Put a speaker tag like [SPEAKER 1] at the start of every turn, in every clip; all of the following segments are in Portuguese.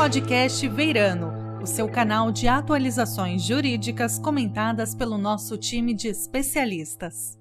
[SPEAKER 1] Podcast Veirano, o seu canal de atualizações jurídicas comentadas pelo nosso time de especialistas.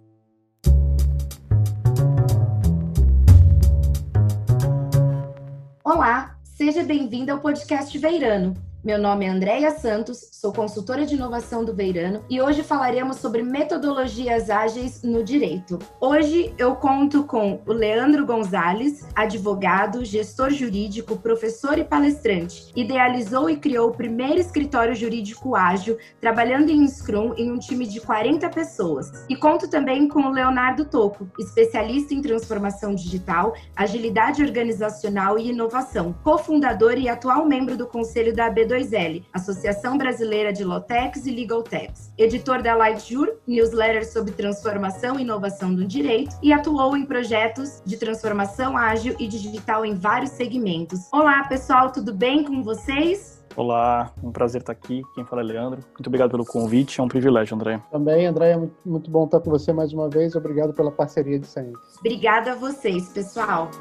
[SPEAKER 2] Olá, seja bem-vindo ao podcast Veirano meu nome é Andréia Santos, sou consultora de inovação do Veirano e hoje falaremos sobre metodologias ágeis no direito. Hoje eu conto com o Leandro Gonzalez, advogado, gestor jurídico, professor e palestrante. Idealizou e criou o primeiro escritório jurídico ágil, trabalhando em Scrum em um time de 40 pessoas. E conto também com o Leonardo Toco, especialista em transformação digital, agilidade organizacional e inovação, cofundador e atual membro do conselho da AB B2L, Associação Brasileira de Lotex e Legal Techs, editor da LightJur, newsletter sobre transformação e inovação do direito, e atuou em projetos de transformação ágil e digital em vários segmentos. Olá, pessoal, tudo bem com vocês?
[SPEAKER 3] Olá, um prazer estar aqui. Quem fala é Leandro. Muito obrigado pelo convite, é um privilégio, André.
[SPEAKER 4] Também, André, é muito bom estar com você mais uma vez. Obrigado pela parceria de sempre.
[SPEAKER 2] Obrigada a vocês, pessoal.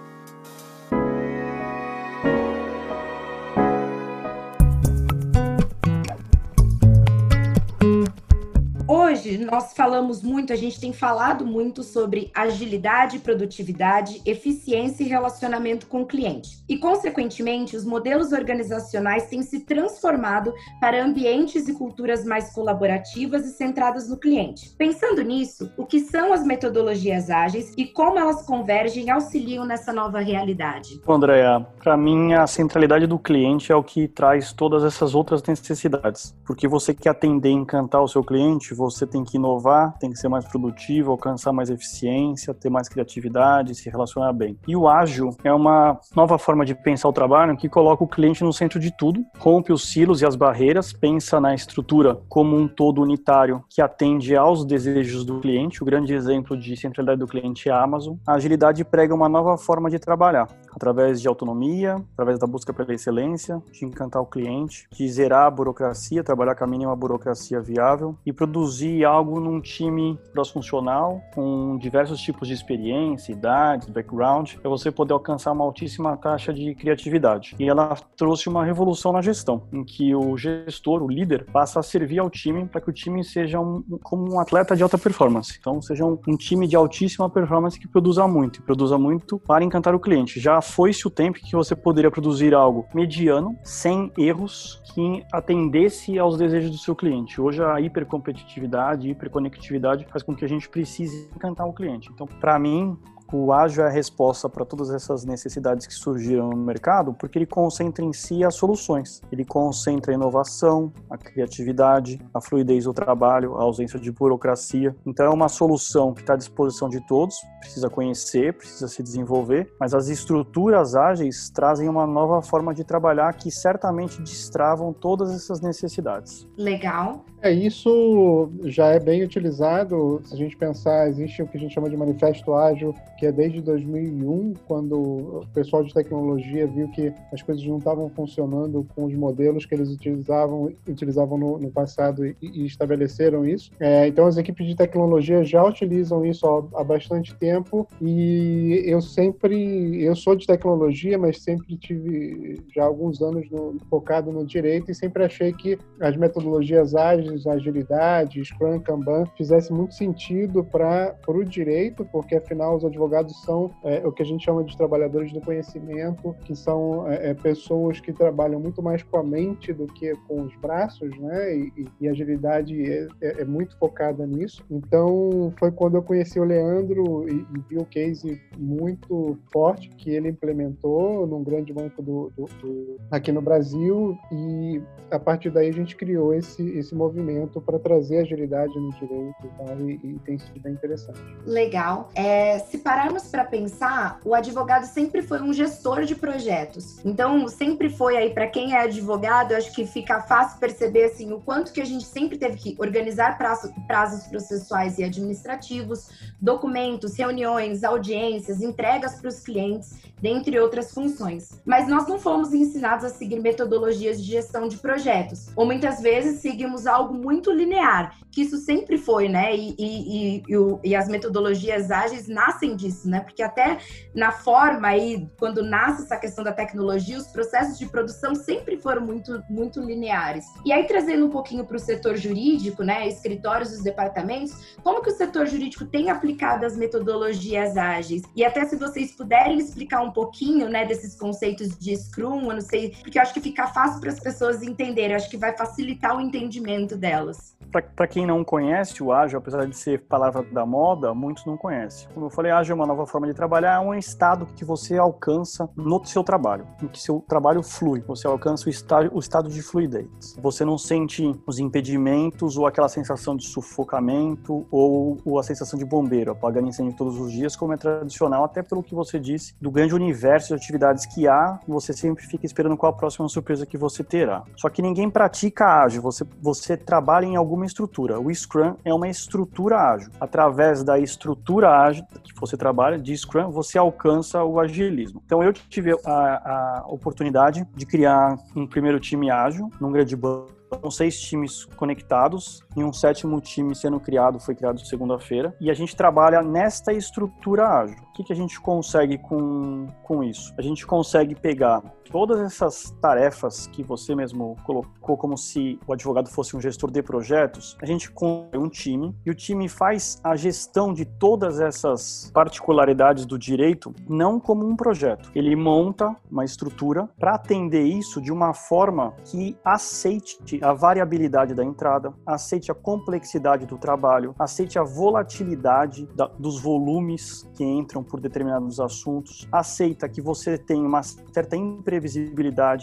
[SPEAKER 2] Hoje nós falamos muito, a gente tem falado muito sobre agilidade, produtividade, eficiência e relacionamento com o cliente. E, consequentemente, os modelos organizacionais têm se transformado para ambientes e culturas mais colaborativas e centradas no cliente. Pensando nisso, o que são as metodologias ágeis e como elas convergem e auxiliam nessa nova realidade?
[SPEAKER 3] Andréa, para mim a centralidade do cliente é o que traz todas essas outras necessidades. Porque você quer atender e encantar o seu cliente, você tem que inovar, tem que ser mais produtivo, alcançar mais eficiência, ter mais criatividade, se relacionar bem. E o ágil é uma nova forma de pensar o trabalho que coloca o cliente no centro de tudo, rompe os silos e as barreiras, pensa na estrutura como um todo unitário que atende aos desejos do cliente. O grande exemplo de centralidade do cliente é a Amazon. A agilidade prega uma nova forma de trabalhar, através de autonomia, através da busca pela excelência, de encantar o cliente, de zerar a burocracia, trabalhar com a mínima burocracia viável e produzir algo num time cross-funcional, com diversos tipos de experiência, idades, background, para você poder alcançar uma altíssima taxa de criatividade. E ela trouxe uma revolução na gestão, em que o gestor, o líder, passa a servir ao time para que o time seja um, como um atleta de alta performance. Então, seja um, um time de altíssima performance que produza muito, e produza muito para encantar o cliente. Já foi-se o tempo que você poderia produzir algo mediano, sem erros, que atendesse aos desejos do seu cliente. Hoje, a hipercompetitividade e hiperconectividade faz com que a gente precise encantar o cliente. Então, para mim, o ágil é a resposta para todas essas necessidades que surgiram no mercado, porque ele concentra em si as soluções. Ele concentra a inovação, a criatividade, a fluidez do trabalho, a ausência de burocracia. Então é uma solução que está à disposição de todos, precisa conhecer, precisa se desenvolver, mas as estruturas ágeis trazem uma nova forma de trabalhar que certamente destravam todas essas necessidades.
[SPEAKER 2] Legal.
[SPEAKER 4] É, isso já é bem utilizado, se a gente pensar, existe o que a gente chama de manifesto ágil, que é desde 2001, quando o pessoal de tecnologia viu que as coisas não estavam funcionando com os modelos que eles utilizavam, utilizavam no, no passado e, e, estabeleceram isso. É, então, as equipes de tecnologia já utilizam isso há, há, bastante tempo e eu sempre, eu sou de tecnologia, mas sempre tive já alguns anos no, focado no direito e sempre achei que as metodologias ágeis, agilidade, Scrum, Kanban, fizesse muito sentido para o direito, porque afinal os advogados são é, o que a gente chama de trabalhadores do conhecimento, que são é, é, pessoas que trabalham muito mais com a mente do que com os braços, né? E, e agilidade é, é, é, muito focada nisso. Então, foi quando eu conheci o Leandro e, e, vi o case muito forte que ele implementou num grande banco do, do, do aqui no Brasil e a partir daí a gente criou esse, esse movimento para trazer agilidade no direito e, e, e tem sido bem interessante.
[SPEAKER 2] Legal. É, se parar pararmos para pensar, o advogado sempre foi um gestor de projetos. Então, sempre foi aí para quem é advogado, acho que fica fácil perceber assim o quanto que a gente sempre teve que organizar prazos, prazos processuais e administrativos, documentos, reuniões, audiências, entregas para os clientes, dentre outras funções. Mas nós não fomos ensinados a seguir metodologias de gestão de projetos, ou muitas vezes seguimos algo algo muito linear, que isso sempre foi, né? E, e, e, e, as metodologias ágeis nascem disso, né? Porque até na forma aí, quando nasce essa questão da tecnologia, os processos de produção sempre foram muito, muito lineares. E aí, trazendo um pouquinho para o setor jurídico, né? Escritórios dos departamentos, como que o setor jurídico tem aplicado as metodologias ágeis? E até se vocês puderem explicar um pouquinho, né, desses conceitos de Scrum, eu não sei, porque eu acho que fica fácil para as pessoas entenderem, eu acho que vai facilitar o entendimento delas.
[SPEAKER 3] Para quem não conhece o ágil, apesar de ser palavra da moda, muitos não conhecem. Como eu falei, ágil é uma nova forma de trabalhar, é um estado que você alcança no seu trabalho, em que seu trabalho flui, você alcança o estado, o estado de fluidez. Você não sente os impedimentos ou aquela sensação de sufocamento ou, ou a sensação de bombeiro, apagando incêndio todos os dias, como é tradicional, até pelo que você disse, do grande universo de atividades que há, você sempre fica esperando qual a próxima surpresa que você terá. Só que ninguém pratica ágil, você, você trabalha em alguma estrutura. O Scrum é uma estrutura ágil. Através da estrutura ágil que você trabalha, de Scrum, você alcança o agilismo. Então eu tive a, a oportunidade de criar um primeiro time ágil num grande banco são seis times conectados e um sétimo time sendo criado, foi criado segunda-feira. E a gente trabalha nesta estrutura ágil. O que, que a gente consegue com, com isso? A gente consegue pegar todas essas tarefas que você mesmo colocou como se o advogado fosse um gestor de projetos, a gente com um time e o time faz a gestão de todas essas particularidades do direito não como um projeto. Ele monta uma estrutura para atender isso de uma forma que aceite a variabilidade da entrada, aceite a complexidade do trabalho, aceite a volatilidade da, dos volumes que entram por determinados assuntos, aceita que você tem uma certa imprevisibilidade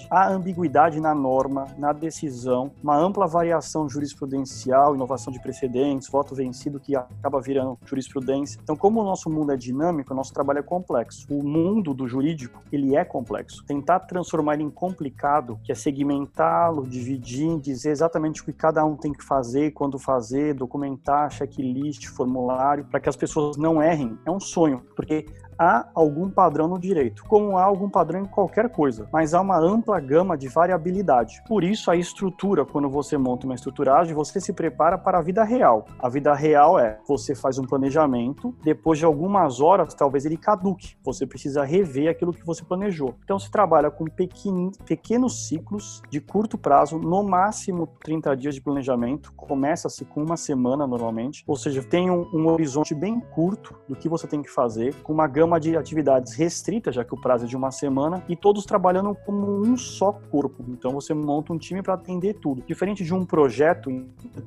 [SPEAKER 3] a ambiguidade na norma, na decisão, uma ampla variação jurisprudencial, inovação de precedentes, voto vencido que acaba virando jurisprudência. Então, como o nosso mundo é dinâmico, o nosso trabalho é complexo. O mundo do jurídico, ele é complexo. Tentar transformar ele em complicado, que é segmentá-lo, dividir, dizer exatamente o que cada um tem que fazer, quando fazer, documentar, checklist, formulário, para que as pessoas não errem, é um sonho, porque há algum padrão no direito, como há algum padrão em qualquer coisa, mas há uma ampla gama de variabilidade. Por isso, a estrutura, quando você monta uma estruturagem, você se prepara para a vida real. A vida real é você faz um planejamento, depois de algumas horas, talvez ele caduque. Você precisa rever aquilo que você planejou. Então, se trabalha com pequenos ciclos de curto prazo, no máximo 30 dias de planejamento, começa-se com uma semana normalmente, ou seja, tem um, um horizonte bem curto do que você tem que fazer, com uma gama de atividades restrita, já que o prazo é de uma semana, e todos trabalhando como um só corpo. Então você monta um time para atender tudo. Diferente de um projeto,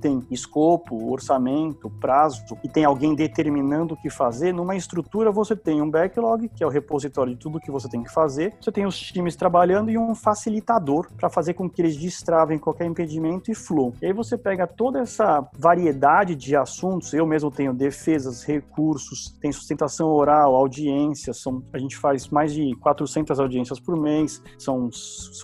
[SPEAKER 3] tem escopo, orçamento, prazo, e tem alguém determinando o que fazer, numa estrutura você tem um backlog, que é o repositório de tudo que você tem que fazer, você tem os times trabalhando e um facilitador para fazer com que eles destravem qualquer impedimento e fluam. E aí você pega toda essa variedade de assuntos, eu mesmo tenho defesas, recursos, tem sustentação oral, audiência, audiências, são, a gente faz mais de 400 audiências por mês, são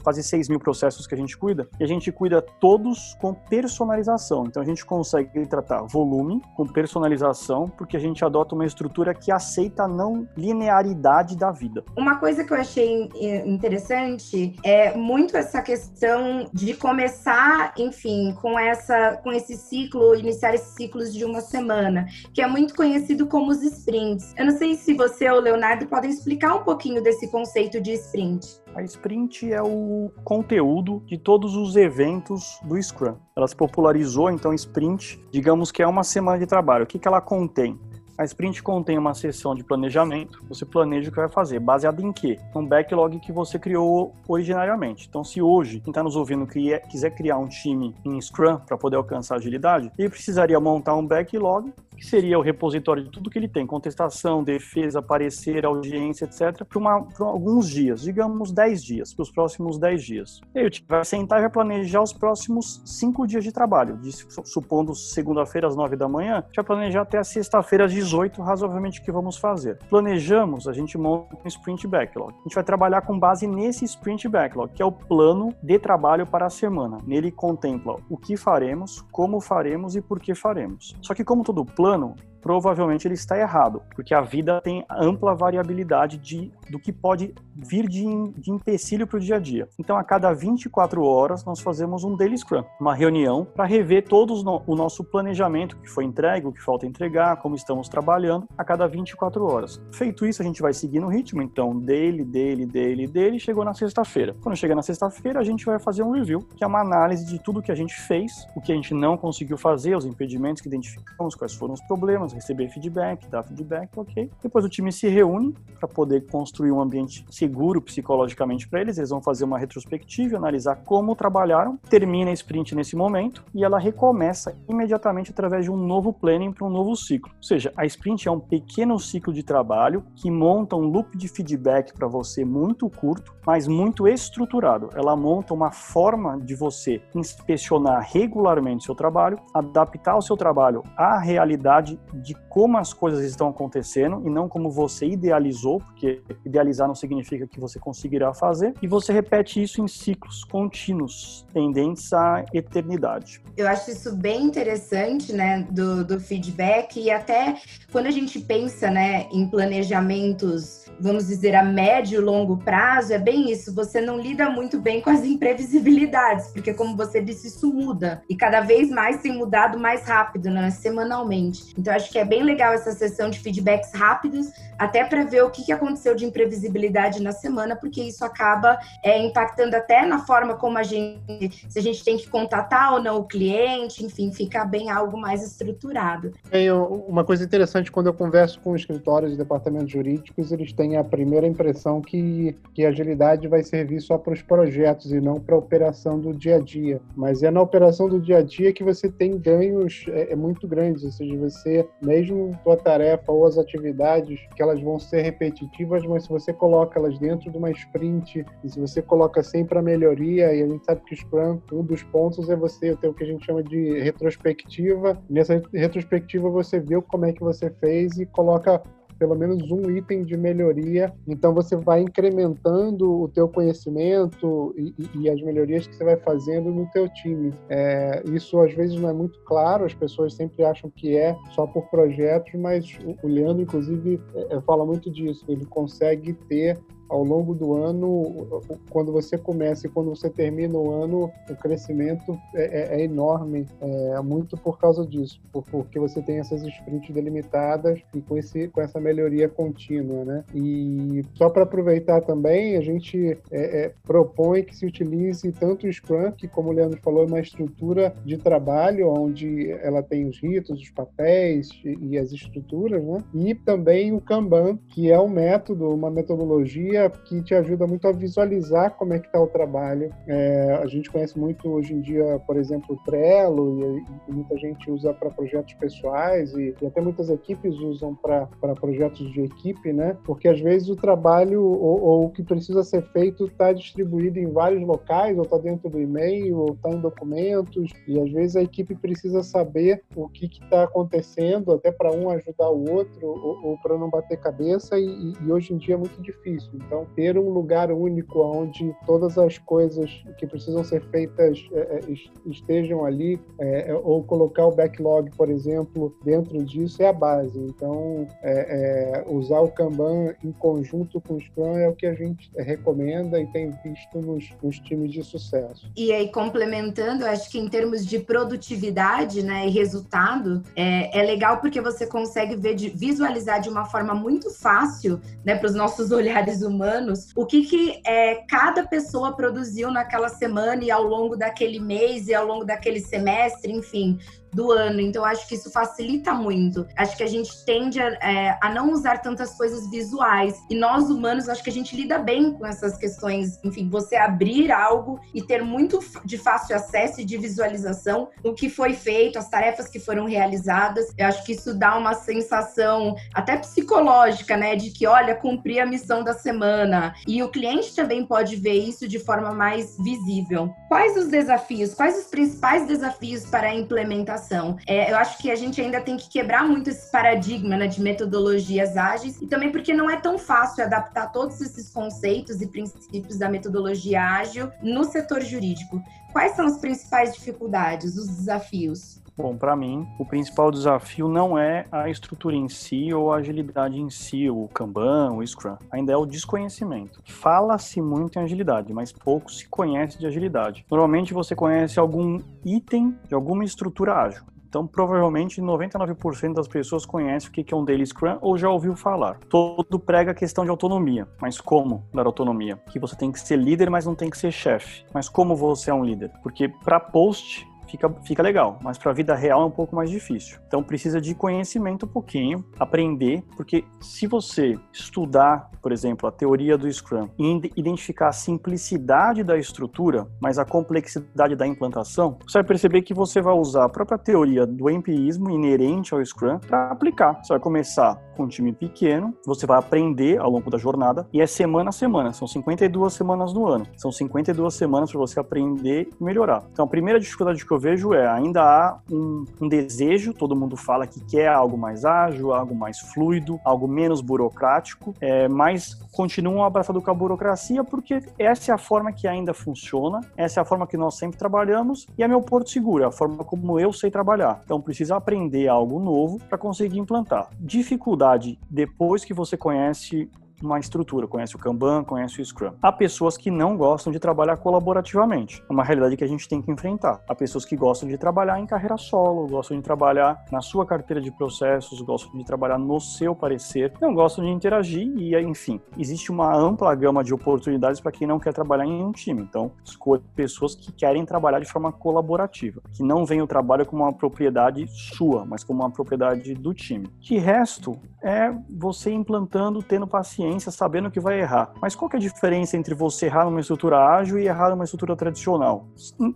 [SPEAKER 3] quase 6 mil processos que a gente cuida, e a gente cuida todos com personalização. Então a gente consegue tratar volume com personalização, porque a gente adota uma estrutura que aceita a não linearidade da vida.
[SPEAKER 2] Uma coisa que eu achei interessante é muito essa questão de começar, enfim, com essa com esse ciclo, iniciar esses ciclos de uma semana, que é muito conhecido como os sprints. Eu não sei se você o Leonardo podem explicar um pouquinho desse conceito de sprint.
[SPEAKER 3] A sprint é o conteúdo de todos os eventos do Scrum. Ela se popularizou, então sprint, digamos que é uma semana de trabalho. O que, que ela contém? A sprint contém uma sessão de planejamento. Você planeja o que vai fazer, baseado em quê? Um backlog que você criou originariamente. Então, se hoje quem está nos ouvindo quiser criar um time em Scrum para poder alcançar agilidade, ele precisaria montar um backlog que seria o repositório de tudo que ele tem, contestação, defesa, parecer, audiência, etc., para alguns dias, digamos 10 dias, para os próximos 10 dias. E aí o time vai sentar e vai planejar os próximos 5 dias de trabalho, de, supondo segunda-feira às 9 da manhã, já planejar até a sexta-feira às 18, razoavelmente o que vamos fazer. Planejamos, a gente monta um sprint backlog. A gente vai trabalhar com base nesse sprint backlog, que é o plano de trabalho para a semana. Nele contempla o que faremos, como faremos e por que faremos. Só que como todo plano, plano provavelmente ele está errado, porque a vida tem ampla variabilidade de, do que pode vir de, de empecilho para o dia a dia. Então, a cada 24 horas, nós fazemos um Daily Scrum, uma reunião para rever todos no, o nosso planejamento, que foi entregue, o que falta entregar, como estamos trabalhando, a cada 24 horas. Feito isso, a gente vai seguir no ritmo, então, daily, daily, daily, daily, chegou na sexta-feira. Quando chega na sexta-feira, a gente vai fazer um review, que é uma análise de tudo que a gente fez, o que a gente não conseguiu fazer, os impedimentos que identificamos, quais foram os problemas, receber feedback, dar feedback, ok. Depois o time se reúne para poder construir um ambiente seguro psicologicamente para eles, eles vão fazer uma retrospectiva, analisar como trabalharam, termina a sprint nesse momento e ela recomeça imediatamente através de um novo planning para um novo ciclo. Ou seja, a sprint é um pequeno ciclo de trabalho que monta um loop de feedback para você muito curto, mas muito estruturado. Ela monta uma forma de você inspecionar regularmente seu trabalho, adaptar o seu trabalho à realidade de como as coisas estão acontecendo e não como você idealizou, porque idealizar não significa que você conseguirá fazer, e você repete isso em ciclos contínuos, tendentes à eternidade.
[SPEAKER 2] Eu acho isso bem interessante, né, do, do feedback e até quando a gente pensa, né, em planejamentos, vamos dizer, a médio e longo prazo, é bem isso, você não lida muito bem com as imprevisibilidades, porque como você disse, isso muda e cada vez mais tem mudado mais rápido, né, semanalmente. Então acho que é bem legal essa sessão de feedbacks rápidos, até para ver o que aconteceu de imprevisibilidade na semana, porque isso acaba é, impactando até na forma como a gente, se a gente tem que contatar ou não o cliente, enfim, fica bem algo mais estruturado.
[SPEAKER 4] Tem uma coisa interessante quando eu converso com escritórios e departamentos jurídicos, eles têm a primeira impressão que, que agilidade vai servir só para os projetos e não para a operação do dia a dia. Mas é na operação do dia a dia que você tem ganhos é, é muito grandes, ou seja, você, mesmo tua tarefa ou as atividades que elas vão ser repetitivas, mas se você coloca elas dentro de uma sprint e se você coloca sempre a melhoria, e a gente sabe que o Scrum, um dos pontos é você ter o que a gente chama de retrospectiva. Nessa retrospectiva você vê como é que você fez e coloca pelo menos um item de melhoria. Então você vai incrementando o teu conhecimento e, e, as melhorias que você vai fazendo no teu time. É, isso às vezes não é muito claro, as pessoas sempre acham que é só por projetos, mas o, o Leandro inclusive é, fala muito disso. Ele consegue ter ao longo do ano, quando você começa e quando você termina o ano, o crescimento é, é, é enorme, é, muito por causa disso, porque você tem essas sprints delimitadas e com, esse, com essa melhoria contínua, né? E só para aproveitar também, a gente é, é, propõe que se utilize tanto o Scrum, que como o Leandro falou, é uma estrutura de trabalho onde ela tem os ritos, os papéis e, e as estruturas, né? E também o Kanban, que é um método, uma metodologia que te ajuda muito a visualizar como é que está o trabalho. É, a gente conhece muito hoje em dia, por exemplo, o Trello, e, e muita gente usa para projetos pessoais, e, e, até muitas equipes usam para projetos de equipe, né? Porque às vezes o trabalho ou, ou o que precisa ser feito está distribuído em vários locais, ou está dentro do e-mail, ou está em documentos, e às vezes a equipe precisa saber o que está acontecendo, até para um ajudar o outro, ou, ou para não bater cabeça, e, e hoje em dia é muito difícil. Então, ter um lugar único onde todas as coisas que precisam ser feitas é, é estejam ali, é, ou colocar o backlog, por exemplo, dentro disso é a base. Então, é, é, usar o Kanban em conjunto com o Scrum é o que a gente recomenda e tem visto nos, nos times de sucesso.
[SPEAKER 2] E aí, complementando, acho que em termos de produtividade né, e resultado, é, é legal porque você consegue ver, visualizar de uma forma muito fácil né, para os nossos olhares humanos humanos, o que, que é, cada pessoa produziu naquela semana e ao longo daquele mês e ao longo daquele semestre, enfim, do ano. Então, acho que isso facilita muito. Acho que a gente tende a, é, a, não usar tantas coisas visuais. E nós, humanos, acho que a gente lida bem com essas questões. Enfim, você abrir algo e ter muito de fácil acesso e de visualização o que foi feito, as tarefas que foram realizadas. Eu acho que isso dá uma sensação até psicológica, né? De que, olha, cumpri a missão da semana. E o cliente também pode ver isso de forma mais visível. Quais os desafios? Quais os principais desafios para a implementação? É, eu acho que a gente ainda tem que quebrar muito esse paradigma né, de metodologias ágeis e também porque não é tão fácil adaptar todos esses conceitos e princípios da metodologia ágil no setor jurídico. Quais são as principais dificuldades, os desafios?
[SPEAKER 3] Bom, para mim, o principal desafio não é a estrutura em si ou a agilidade em si, o Kanban, o Scrum. Ainda é o desconhecimento. Fala-se muito em agilidade, mas pouco se conhece de agilidade. Normalmente você conhece algum item de alguma estrutura ágil. Então, provavelmente 99% das pessoas conhecem o que é um Daily Scrum ou já ouviu falar. Todo prega a questão de autonomia. Mas como dar autonomia? Que você tem que ser líder, mas não tem que ser chefe. Mas como você é um líder? Porque para post fica, fica legal, mas para a vida real é um pouco mais difícil. Então precisa de conhecimento um pouquinho, aprender, porque se você estudar, por exemplo, a teoria do Scrum e identificar a simplicidade da estrutura, mas a complexidade da implantação, você vai perceber que você vai usar a própria teoria do empirismo inerente ao Scrum para aplicar. Você vai começar com um time pequeno, você vai aprender ao longo da jornada e é semana a semana, são 52 semanas no ano. São 52 semanas para você aprender e melhorar. Então a primeira dificuldade que eu vejo é ainda há um, um, desejo, todo mundo fala que quer algo mais ágil, algo mais fluido, algo menos burocrático, é, mas continuam abraçados com a burocracia porque essa é a forma que ainda funciona, essa é a forma que nós sempre trabalhamos e é meu porto seguro, é a forma como eu sei trabalhar. Então precisa aprender algo novo para conseguir implantar. Dificuldade depois que você conhece uma estrutura, conhece o Kanban, conhece o Scrum. Há pessoas que não gostam de trabalhar colaborativamente. É uma realidade que a gente tem que enfrentar. Há pessoas que gostam de trabalhar em carreira solo, gostam de trabalhar na sua carteira de processos, gostam de trabalhar no seu parecer, não gostam de interagir e, enfim, existe uma ampla gama de oportunidades para quem não quer trabalhar em um time. Então, escolha pessoas que querem trabalhar de forma colaborativa, que não veem o trabalho como uma propriedade sua, mas como uma propriedade do time. De resto, é você implantando, tendo paciência, sabendo que vai errar. Mas qual que é a diferença entre você errar numa estrutura ágil e errar numa estrutura tradicional?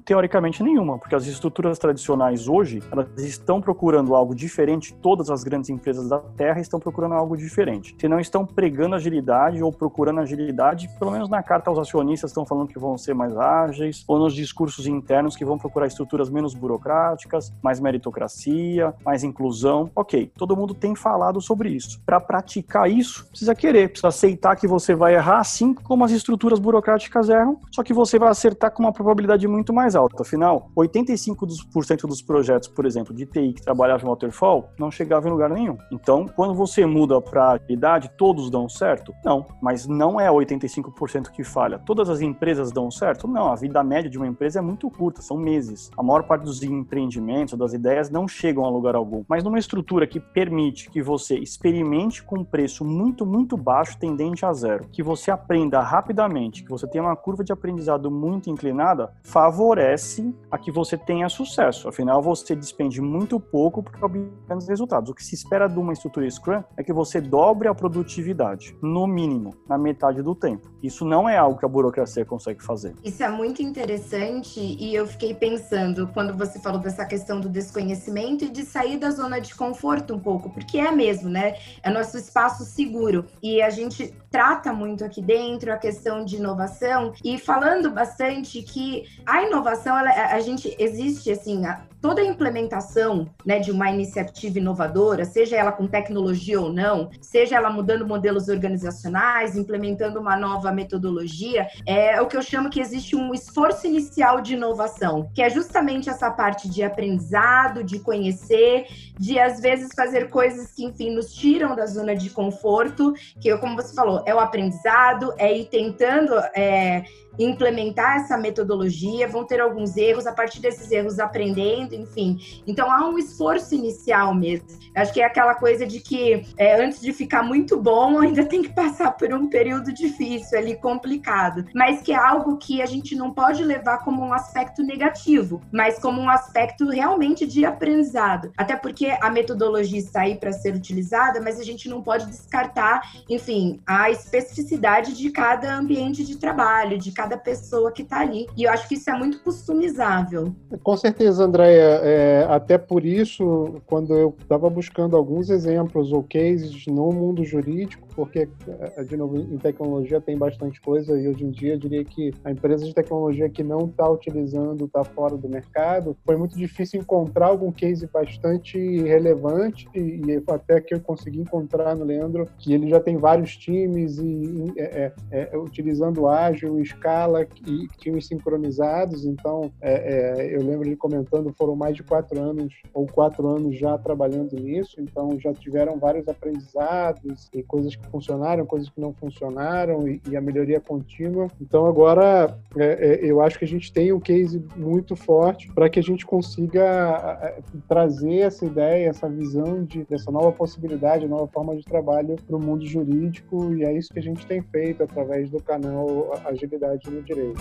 [SPEAKER 3] Teoricamente nenhuma, porque as estruturas tradicionais hoje, elas estão procurando algo diferente, todas as grandes empresas da Terra estão procurando algo diferente. Se não estão pregando agilidade ou procurando agilidade, pelo menos na carta aos acionistas estão falando que vão ser mais ágeis, ou nos discursos internos que vão procurar estruturas menos burocráticas, mais meritocracia, mais inclusão. Ok, todo mundo tem falado sobre isso. Para praticar isso, precisa querer, aceitar que você vai errar, assim como as estruturas burocráticas erram, só que você vai acertar com uma probabilidade muito mais alta. Afinal, 85% dos projetos, por exemplo, de TI que trabalhavam em waterfall, não chegavam em lugar nenhum. Então, quando você muda para agilidade, todos dão certo? Não, mas não é 85% que falha. Todas as empresas dão certo? Não, a vida média de uma empresa é muito curta, são meses. A maior parte dos empreendimentos, das ideias, não chegam a lugar algum. Mas numa estrutura que permite que você experimente com preço muito, muito baixo, tendente a zero, que você aprenda rapidamente, que você tenha uma curva de aprendizado muito inclinada, favorece a que você tenha sucesso. Afinal, você despende muito pouco para obter resultados. O que se espera de uma estrutura Scrum é que você dobre a produtividade, no mínimo, na metade do tempo. Isso não é algo que a burocracia consegue fazer.
[SPEAKER 2] Isso é muito interessante e eu fiquei pensando quando você falou dessa questão do desconhecimento e de sair da zona de conforto um pouco, porque é mesmo, né? É nosso espaço seguro. E a gente trata muito aqui dentro a questão de inovação e falando bastante que a inovação, ela, a gente existe assim, a, toda a implementação né, de uma iniciativa inovadora, seja ela com tecnologia ou não, seja ela mudando modelos organizacionais, implementando uma nova metodologia, é o que eu chamo que existe um esforço inicial de inovação, que é justamente essa parte de aprendizado, de conhecer, de às vezes fazer coisas que, enfim, nos tiram da zona de conforto, que, como você falou, é o aprendizado, é ir tentando. É, implementar essa metodologia, vão ter alguns erros, a partir desses erros aprendendo, enfim. Então há um esforço inicial mesmo. Acho que é aquela coisa de que é, antes de ficar muito bom, ainda tem que passar por um período difícil ali, complicado. Mas que é algo que a gente não pode levar como um aspecto negativo, mas como um aspecto realmente de aprendizado. Até porque a metodologia está aí para ser utilizada, mas a gente não pode descartar, enfim, a especificidade de cada ambiente de trabalho, de cada cada pessoa que está ali. E eu acho que isso é muito customizável.
[SPEAKER 4] Com certeza, Andréia. É, até por isso, quando eu estava buscando alguns exemplos ou cases no mundo jurídico, porque, é, de novo, em tecnologia tem bastante coisa e hoje em dia eu diria que a empresa de tecnologia que não está utilizando, está fora do mercado, foi muito difícil encontrar algum case bastante relevante e até que eu consegui encontrar no Leandro que ele já tem vários times e é, é, é utilizando ágil e Scrum escala e tínhamos sincronizados. Então, é, é, eu lembro ele comentando, foram mais de quatro anos ou quatro anos já trabalhando nisso. Então, já tiveram vários aprendizados e coisas que funcionaram, coisas que não funcionaram e, e a melhoria contínua. Então, agora é, é eu acho que a gente tem um case muito forte para que a gente consiga trazer essa ideia, essa visão de, dessa nova possibilidade, nova forma de trabalho para o mundo jurídico e é isso que a gente tem feito através do canal Agilidade no Direito.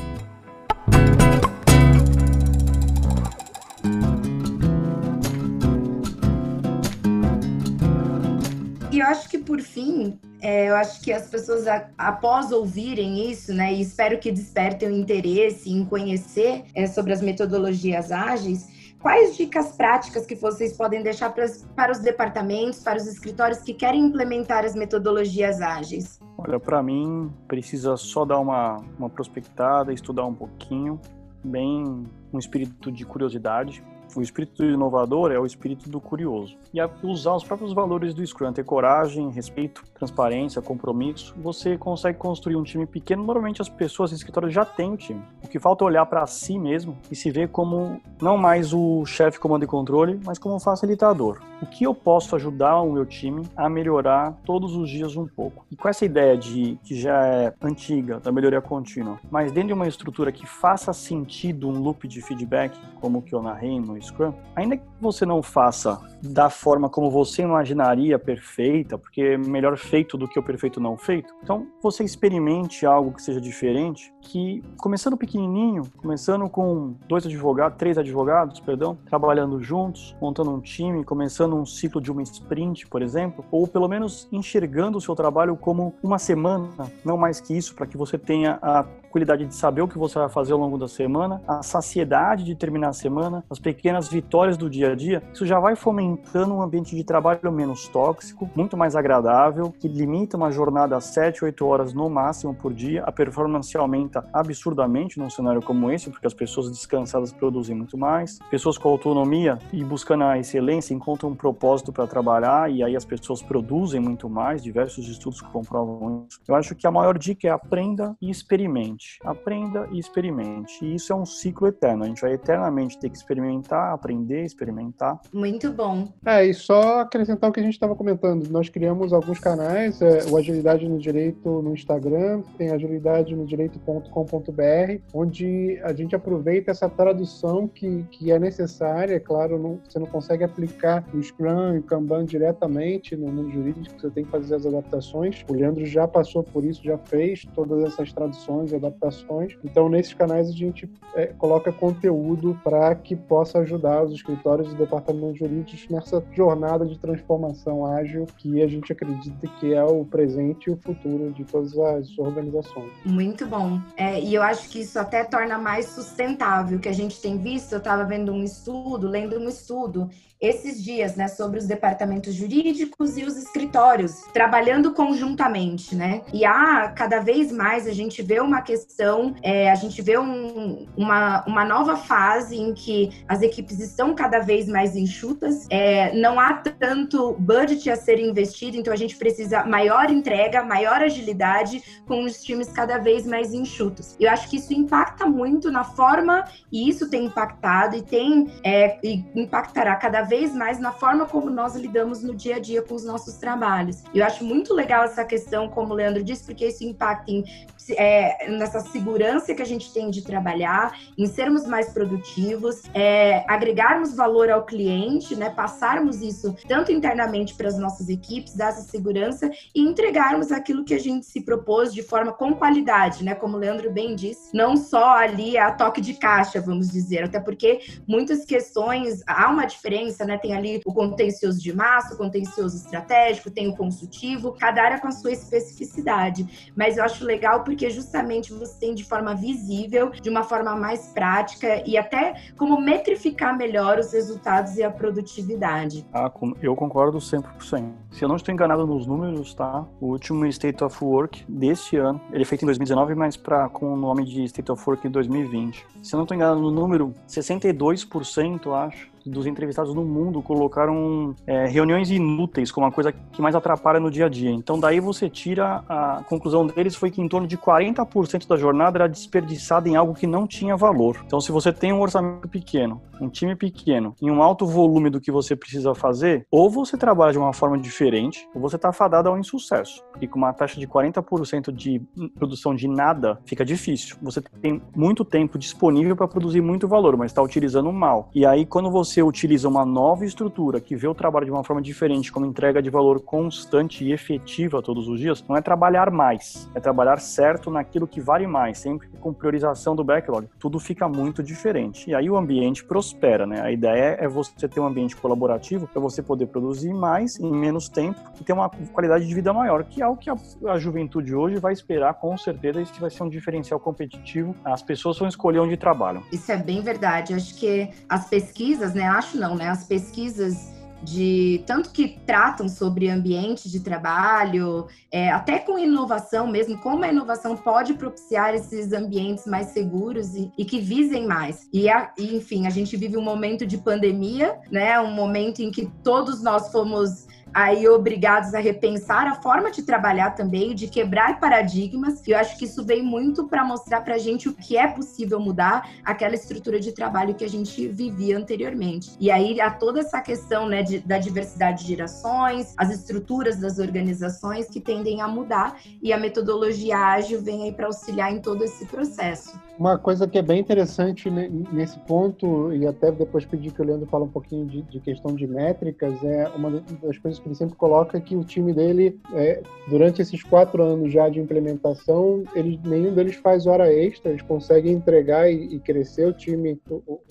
[SPEAKER 2] E eu acho que, por fim, é, eu acho que as pessoas, após ouvirem isso, né, e espero que despertem o interesse em conhecer é, sobre as metodologias ágeis, Quais dicas práticas que vocês podem deixar para, para os departamentos, para os escritórios que querem implementar as metodologias ágeis?
[SPEAKER 3] Olha, para mim, precisa só dar uma, uma prospectada, estudar um pouquinho, bem um espírito de curiosidade, o espírito inovador é o espírito do curioso. E usar os próprios valores do Scrum, ter coragem, respeito, transparência, compromisso, você consegue construir um time pequeno. Normalmente as pessoas em escritório já têm o time. O que falta é olhar para si mesmo e se ver como não mais o chefe comando e controle, mas como um facilitador. O que eu posso ajudar o meu time a melhorar todos os dias um pouco? E com essa ideia de que já é antiga, da melhoria contínua, mas dentro de uma estrutura que faça sentido um loop de feedback, como o que eu narrei no Scrum, ainda que você não faça da forma como você imaginaria perfeita, porque é melhor feito do que o perfeito não feito. Então, você experimente algo que seja diferente, que começando pequenininho, começando com dois advogados, três advogados, perdão, trabalhando juntos, montando um time, começando um ciclo de uma sprint, por exemplo, ou pelo menos enxergando o seu trabalho como uma semana, não mais que isso, para que você tenha a tranquilidade de saber o que você vai fazer ao longo da semana, a saciedade de terminar a semana, as pequenas vitórias do dia a dia, isso já vai fomentando um ambiente de trabalho menos tóxico, muito mais agradável, que limita uma jornada a 7, 8 horas no máximo por dia. A performance aumenta absurdamente num cenário como esse, porque as pessoas descansadas produzem muito mais. Pessoas com autonomia e buscando a excelência encontram um propósito para trabalhar e aí as pessoas produzem muito mais. Diversos estudos comprovam isso. Eu acho que a maior dica é aprenda e experimente experimente, aprenda e experimente. E isso é um ciclo eterno. A gente vai eternamente ter que experimentar, aprender, experimentar.
[SPEAKER 2] Muito bom.
[SPEAKER 4] É, e só acrescentar o que a gente estava comentando. Nós criamos alguns canais, é, o Agilidade no Direito no Instagram, tem agilidade no direito.com.br, onde a gente aproveita essa tradução que, que é necessária. É claro, não, você não consegue aplicar o Scrum e o Kanban diretamente no mundo jurídico, você tem que fazer as adaptações. O Leandro já passou por isso, já fez todas essas traduções e adaptações adaptações. Então, nesses canais, a gente é, coloca conteúdo para que possa ajudar os escritórios e departamentos jurídicos nessa jornada de transformação ágil que a gente acredita que é o presente e o futuro de todas as organizações.
[SPEAKER 2] Muito bom. É, e eu acho que isso até torna mais sustentável, que a gente tem visto, eu estava vendo um estudo, lendo um estudo esses dias, né, sobre os departamentos jurídicos e os escritórios trabalhando conjuntamente, né? E há cada vez mais a gente vê uma questão, é, a gente vê um, uma, uma nova fase em que as equipes estão cada vez mais enxutas, é, não há tanto budget a ser investido, então a gente precisa maior entrega, maior agilidade com os times cada vez mais enxutos. Eu acho que isso impacta muito na forma e isso tem impactado e tem é, e impactará cada vez mais na forma como nós lidamos no dia a dia com os nossos trabalhos. Eu acho muito legal essa questão, como o Leandro disse, porque isso impacta em, é, nessa segurança que a gente tem de trabalhar, em sermos mais produtivos, é, agregarmos valor ao cliente, né, passarmos isso tanto internamente para as nossas equipes, dar essa segurança e entregarmos aquilo que a gente se propôs de forma com qualidade, né, como o Leandro bem disse, não só ali a toque de caixa, vamos dizer, até porque muitas questões, há uma diferença justiça, né? Tem ali o contencioso de massa, o contencioso estratégico, tem o consultivo, cada área com a sua especificidade. Mas eu acho legal porque justamente você tem de forma visível, de uma forma mais prática e até como metrificar melhor os resultados e a produtividade.
[SPEAKER 3] Ah, eu concordo 100%. Se eu não estou enganado nos números, tá? O último State of Work deste ano, ele é feito em 2019, mas pra, com o nome de State of Work em 2020. Se eu não estou enganado no número, 62%, acho, dos entrevistados no mundo colocaram é, reuniões inúteis como a coisa que mais atrapalha no dia a dia. Então daí você tira a conclusão deles foi que em torno de 40% da jornada era desperdiçada em algo que não tinha valor. Então se você tem um orçamento pequeno, um time pequeno e um alto volume do que você precisa fazer, ou você trabalha de uma forma diferente, ou você está fadado ao insucesso. E com uma taxa de 40% de produção de nada, fica difícil. Você tem muito tempo disponível para produzir muito valor, mas está utilizando mal. E aí quando você utiliza uma nova estrutura que vê o trabalho de uma forma diferente, como entrega de valor constante e efetiva todos os dias, não é trabalhar mais, é trabalhar certo naquilo que vale mais, sempre com priorização do backlog. Tudo fica muito diferente. E aí o ambiente prospera, né? A ideia é você ter um ambiente colaborativo para você poder produzir mais em menos tempo e ter uma qualidade de vida maior, que é o que a, a juventude hoje vai esperar com certeza. Isso vai ser um diferencial competitivo. As pessoas vão escolher onde trabalham.
[SPEAKER 2] Isso é bem verdade. Acho que as pesquisas, né, acho não, né? As pesquisas de tanto que tratam sobre ambiente de trabalho, é, até com inovação mesmo, como a inovação pode propiciar esses ambientes mais seguros e, e que visem mais. E, a, e, enfim, a gente vive um momento de pandemia, né? Um momento em que todos nós fomos aí obrigados a repensar a forma de trabalhar também, de quebrar paradigmas. E eu acho que isso vem muito para mostrar para a gente o que é possível mudar aquela estrutura de trabalho que a gente vivia anteriormente. E aí há toda essa questão né, de, da diversidade de gerações, as estruturas das organizações que tendem a mudar e a metodologia ágil vem aí para auxiliar em todo esse processo.
[SPEAKER 4] Uma coisa que é bem interessante nesse ponto, e até depois pedir que o Leandro fale um pouquinho de, de questão de métricas, é uma das coisas ele sempre coloca que o time dele, é, durante esses quatro anos já de implementação, eles, nenhum deles faz hora extra, eles conseguem entregar e, e crescer o time,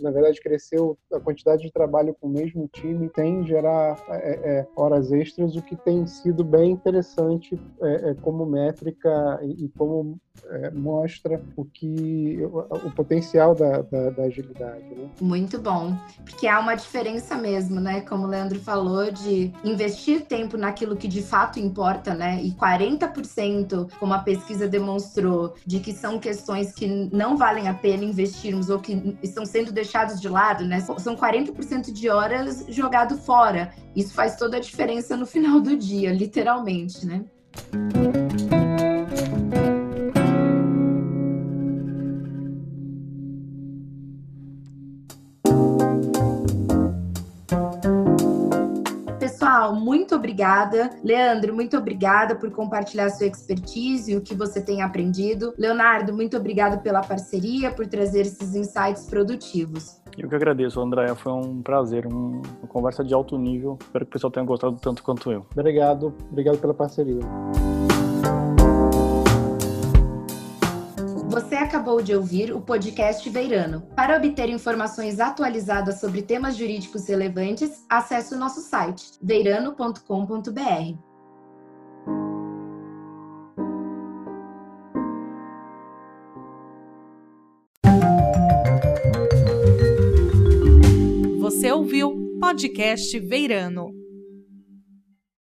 [SPEAKER 4] na verdade, crescer a quantidade de trabalho com o mesmo time sem gerar é, é, horas extras, o que tem sido bem interessante é, é, como métrica e, e como é, mostra o que o, o potencial da, da, da agilidade. Né?
[SPEAKER 2] Muito bom, porque há uma diferença mesmo, né? Como o Leandro falou, de investir tempo naquilo que de fato importa, né? E 40%, como a pesquisa demonstrou, de que são questões que não valem a pena investirmos ou que estão sendo deixados de lado, né? São 40% de horas jogado fora. Isso faz toda a diferença no final do dia, literalmente, né? Muito obrigada. Leandro, muito obrigada por compartilhar sua expertise e o que você tem aprendido. Leonardo, muito obrigado pela parceria, por trazer esses insights produtivos.
[SPEAKER 3] Eu que agradeço, Andréia. Foi um prazer, uma conversa de alto nível. Espero que o pessoal tenha gostado tanto quanto eu.
[SPEAKER 4] Obrigado, obrigado pela parceria.
[SPEAKER 2] Acabou de ouvir o podcast Veirano. Para obter informações atualizadas sobre temas jurídicos relevantes, acesse o nosso site veirano.com.br.
[SPEAKER 1] Você ouviu Podcast Veirano.